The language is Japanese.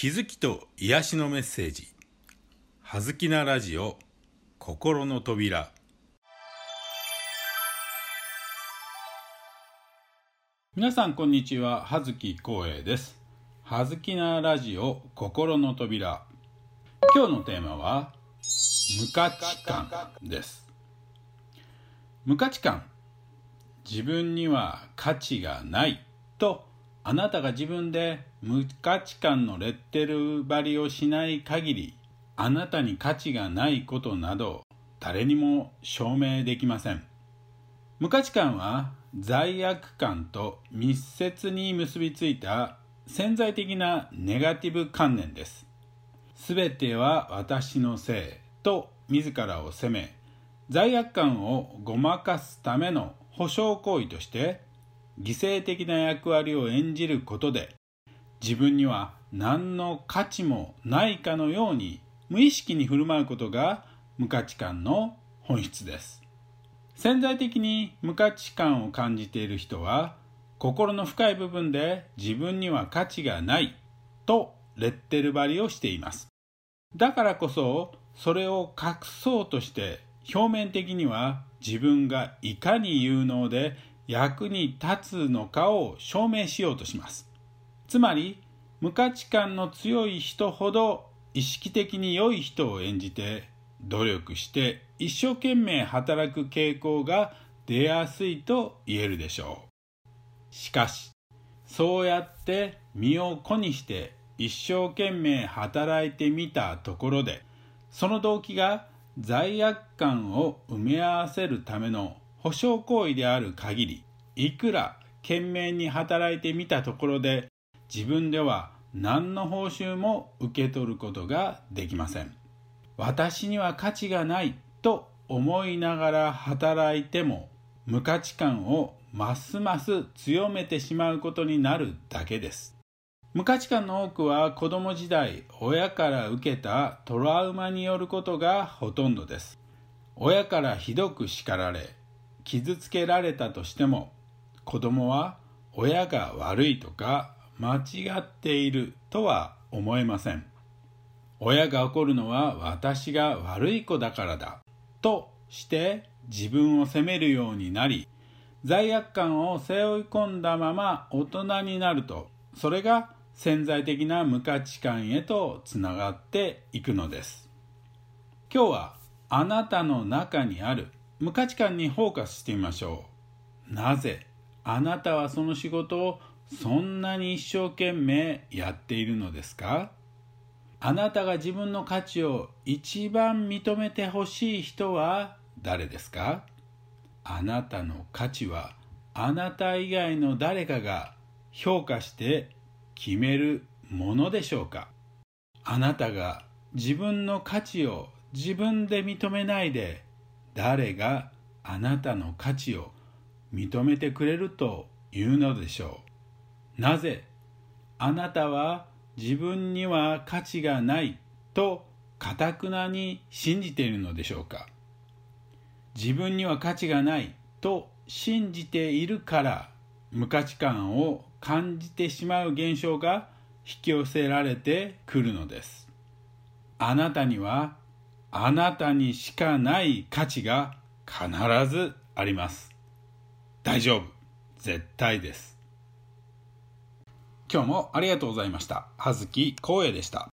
気づきと癒しのメッセージ「はずきなラジオ心の扉」皆さんこんにちは。葉月光栄です。はずきなラジオ心の扉。今日のテーマは無価値観です。無価値観。自分には価値がないとあなたが自分で無価値観のレッテル張りをしない限りあなたに価値がないことなど誰にも証明できません。無価値観は罪悪感と密接に結びついた潜在的なネガティブ観念です。すべては私のせいと自らを責め罪悪感をごまかすための保証行為として犠牲的な役割を演じることで自分には何の価値もないかのように無意識に振る舞うことが無価値観の本質です。潜在的に無価値観を感じている人は心の深い部分で自分には価値がないとレッテル張りをしています。だからこそそれを隠そうとして表面的には自分がいかに有能で役に立つのかを証明しようとします。つまり無価値観の強い人ほど意識的に良い人を演じて努力して一生懸命働く傾向が出やすいと言えるでしょう。しかしそうやって身を粉にして一生懸命働いてみたところでその動機が罪悪感を埋め合わせるための保証行為である限りいくら懸命に働いてみたところで自分では何の報酬も受け取ることができません。私には価値がないと思いながら働いても無価値観をますます強めてしまうことになるだけです。無価値観の多くは子供時代親から受けたトラウマによることがほとんどです。親からひどく叱られ傷つけられたとしても子供は親が悪いとか間違っているとは思えません。親が怒るのは私が悪い子だからだとして自分を責めるようになり罪悪感を背負い込んだまま大人になるとそれが潜在的な無価値観へとつながっていくのです。今日はあなたの中にある無価値観にフォーカスしてみましょう。なぜあなたはその仕事をそんなに一生懸命やっているのですか？あなたが自分の価値を一番認めてほしい人は誰ですか？あなたの価値はあなた以外の誰かが評価して決めるものでしょうか？あなたが自分の価値を自分で認めないで誰があなたの価値を認めてくれるというのでしょう。なぜあなたは自分には価値がないとかたくなに信じているのでしょうか？自分には価値がないと信じているから無価値観を感じてしまう現象が引き寄せられてくるのです。あなたにはあなたにしかない価値が必ずあります。大丈夫。絶対です。今日もありがとうございました。葉月光栄でした。